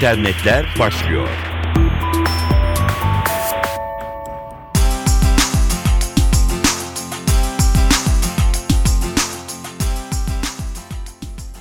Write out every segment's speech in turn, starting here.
İnternetler başlıyor.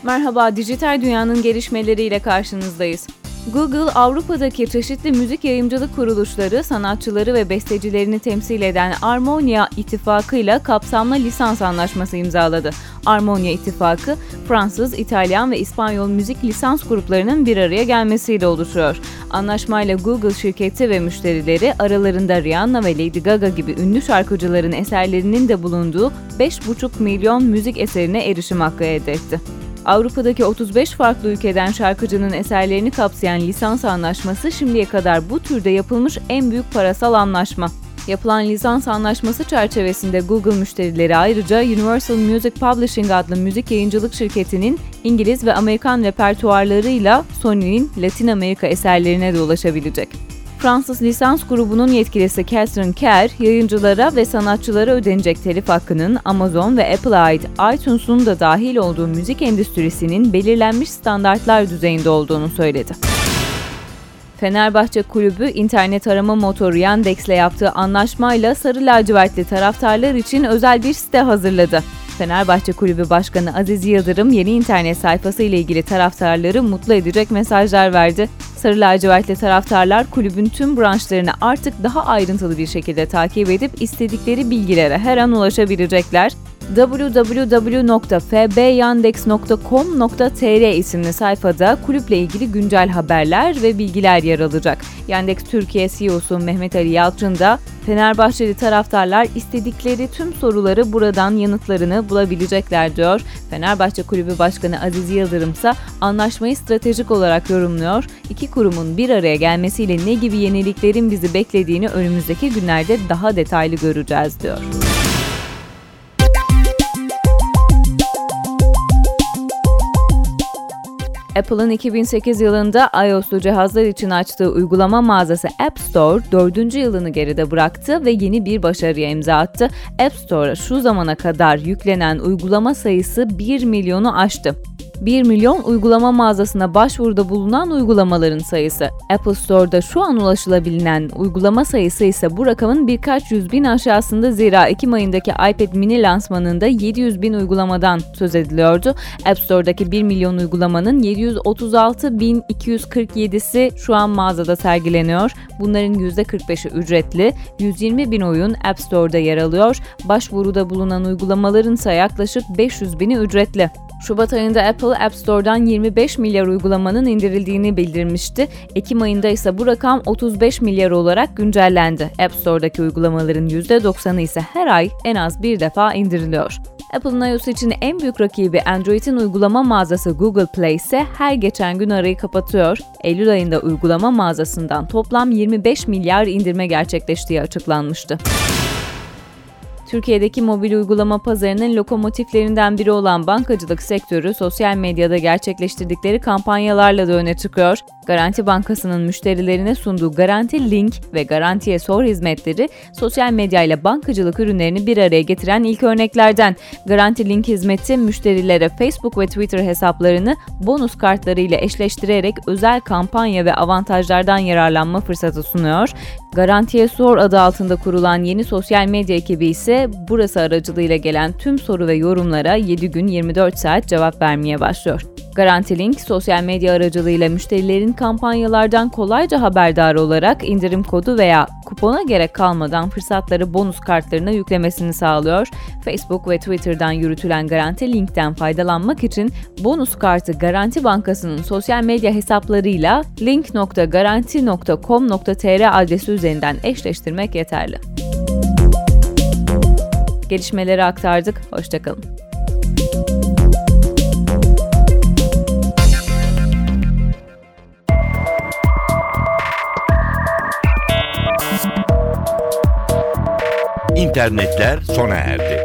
Merhaba, dijital dünyanın gelişmeleriyle karşınızdayız. Google, Avrupa'daki çeşitli müzik yayımcılık kuruluşları, sanatçıları ve bestecilerini temsil eden Armonia İttifakı ile kapsamlı lisans anlaşması imzaladı. Armonia İttifakı, Fransız, İtalyan ve İspanyol müzik lisans gruplarının bir araya gelmesiyle oluşuyor. Anlaşmayla Google şirketi ve müşterileri aralarında Rihanna ve Lady Gaga gibi ünlü şarkıcıların eserlerinin de bulunduğu 5,5 milyon müzik eserine erişim hakkı elde etti. Avrupa'daki 35 farklı ülkeden şarkıcının eserlerini kapsayan lisans anlaşması şimdiye kadar bu türde yapılmış en büyük parasal anlaşma. Yapılan lisans anlaşması çerçevesinde Google müşterileri ayrıca Universal Music Publishing adlı müzik yayıncılık şirketinin İngiliz ve Amerikan repertuarlarıyla Sony'nin Latin Amerika eserlerine de ulaşabilecek. Fransız lisans grubunun yetkilisi Catherine Kerr, yayıncılara ve sanatçılara ödenecek telif hakkının Amazon ve Apple'a ait iTunes'un da dahil olduğu müzik endüstrisinin belirlenmiş standartlar düzeyinde olduğunu söyledi. Fenerbahçe Kulübü internet arama motoru Yandex'le yaptığı anlaşmayla sarı lacivertli taraftarlar için özel bir site hazırladı. Fenerbahçe Kulübü Başkanı Aziz Yıldırım yeni internet sayfası ile ilgili taraftarları mutlu edecek mesajlar verdi. Sarı lacivertli taraftarlar kulübün tüm branşlarını artık daha ayrıntılı bir şekilde takip edip istedikleri bilgilere her an ulaşabilecekler www.fbyandex.com.tr isimli sayfada kulüple ilgili güncel haberler ve bilgiler yer alacak. Yandex Türkiye CEO'su Mehmet Ali Yalçın da Fenerbahçeli taraftarlar istedikleri tüm soruları buradan yanıtlarını bulabilecekler diyor. Fenerbahçe Kulübü Başkanı Aziz Yıldırım ise anlaşmayı stratejik olarak yorumluyor. İki kurumun bir araya gelmesiyle ne gibi yeniliklerin bizi beklediğini önümüzdeki günlerde daha detaylı göreceğiz diyor. Apple'ın 2008 yılında iOS'lu cihazlar için açtığı uygulama mağazası App Store 4. yılını geride bıraktı ve yeni bir başarıya imza attı. App Store'a şu zamana kadar yüklenen uygulama sayısı 1 milyonu aştı. 1 milyon uygulama mağazasına başvuruda bulunan uygulamaların sayısı. Apple Store'da şu an ulaşılabilen uygulama sayısı ise bu rakamın birkaç yüz bin aşağısında zira Ekim ayındaki iPad mini lansmanında 700 bin uygulamadan söz ediliyordu. App Store'daki 1 milyon uygulamanın 736.247'si şu an mağazada sergileniyor. Bunların %45'i ücretli, 120 bin oyun App Store'da yer alıyor. Başvuruda bulunan uygulamaların ise yaklaşık 500 bini ücretli. Şubat ayında Apple App Store'dan 25 milyar uygulamanın indirildiğini bildirmişti. Ekim ayında ise bu rakam 35 milyar olarak güncellendi. App Store'daki uygulamaların %90'ı ise her ay en az bir defa indiriliyor. Apple'ın iOS için en büyük rakibi Android'in uygulama mağazası Google Play ise her geçen gün arayı kapatıyor. Eylül ayında uygulama mağazasından toplam 25 milyar indirme gerçekleştiği açıklanmıştı. Türkiye'deki mobil uygulama pazarının lokomotiflerinden biri olan bankacılık sektörü sosyal medyada gerçekleştirdikleri kampanyalarla da öne çıkıyor. Garanti Bankası'nın müşterilerine sunduğu Garanti Link ve Garantiye Sor hizmetleri sosyal medya ile bankacılık ürünlerini bir araya getiren ilk örneklerden. Garanti Link hizmeti müşterilere Facebook ve Twitter hesaplarını bonus kartları ile eşleştirerek özel kampanya ve avantajlardan yararlanma fırsatı sunuyor. Garantiye Sor adı altında kurulan yeni sosyal medya ekibi ise burası aracılığıyla gelen tüm soru ve yorumlara 7 gün 24 saat cevap vermeye başlıyor. Garanti Link sosyal medya aracılığıyla müşterilerin kampanyalardan kolayca haberdar olarak indirim kodu veya kupona gerek kalmadan fırsatları bonus kartlarına yüklemesini sağlıyor. Facebook ve Twitter'dan yürütülen Garanti Link'ten faydalanmak için bonus kartı Garanti Bankası'nın sosyal medya hesaplarıyla link.garanti.com.tr adresi üzerinden eşleştirmek yeterli. Gelişmeleri aktardık. Hoşçakalın. İnternetler sona erdi.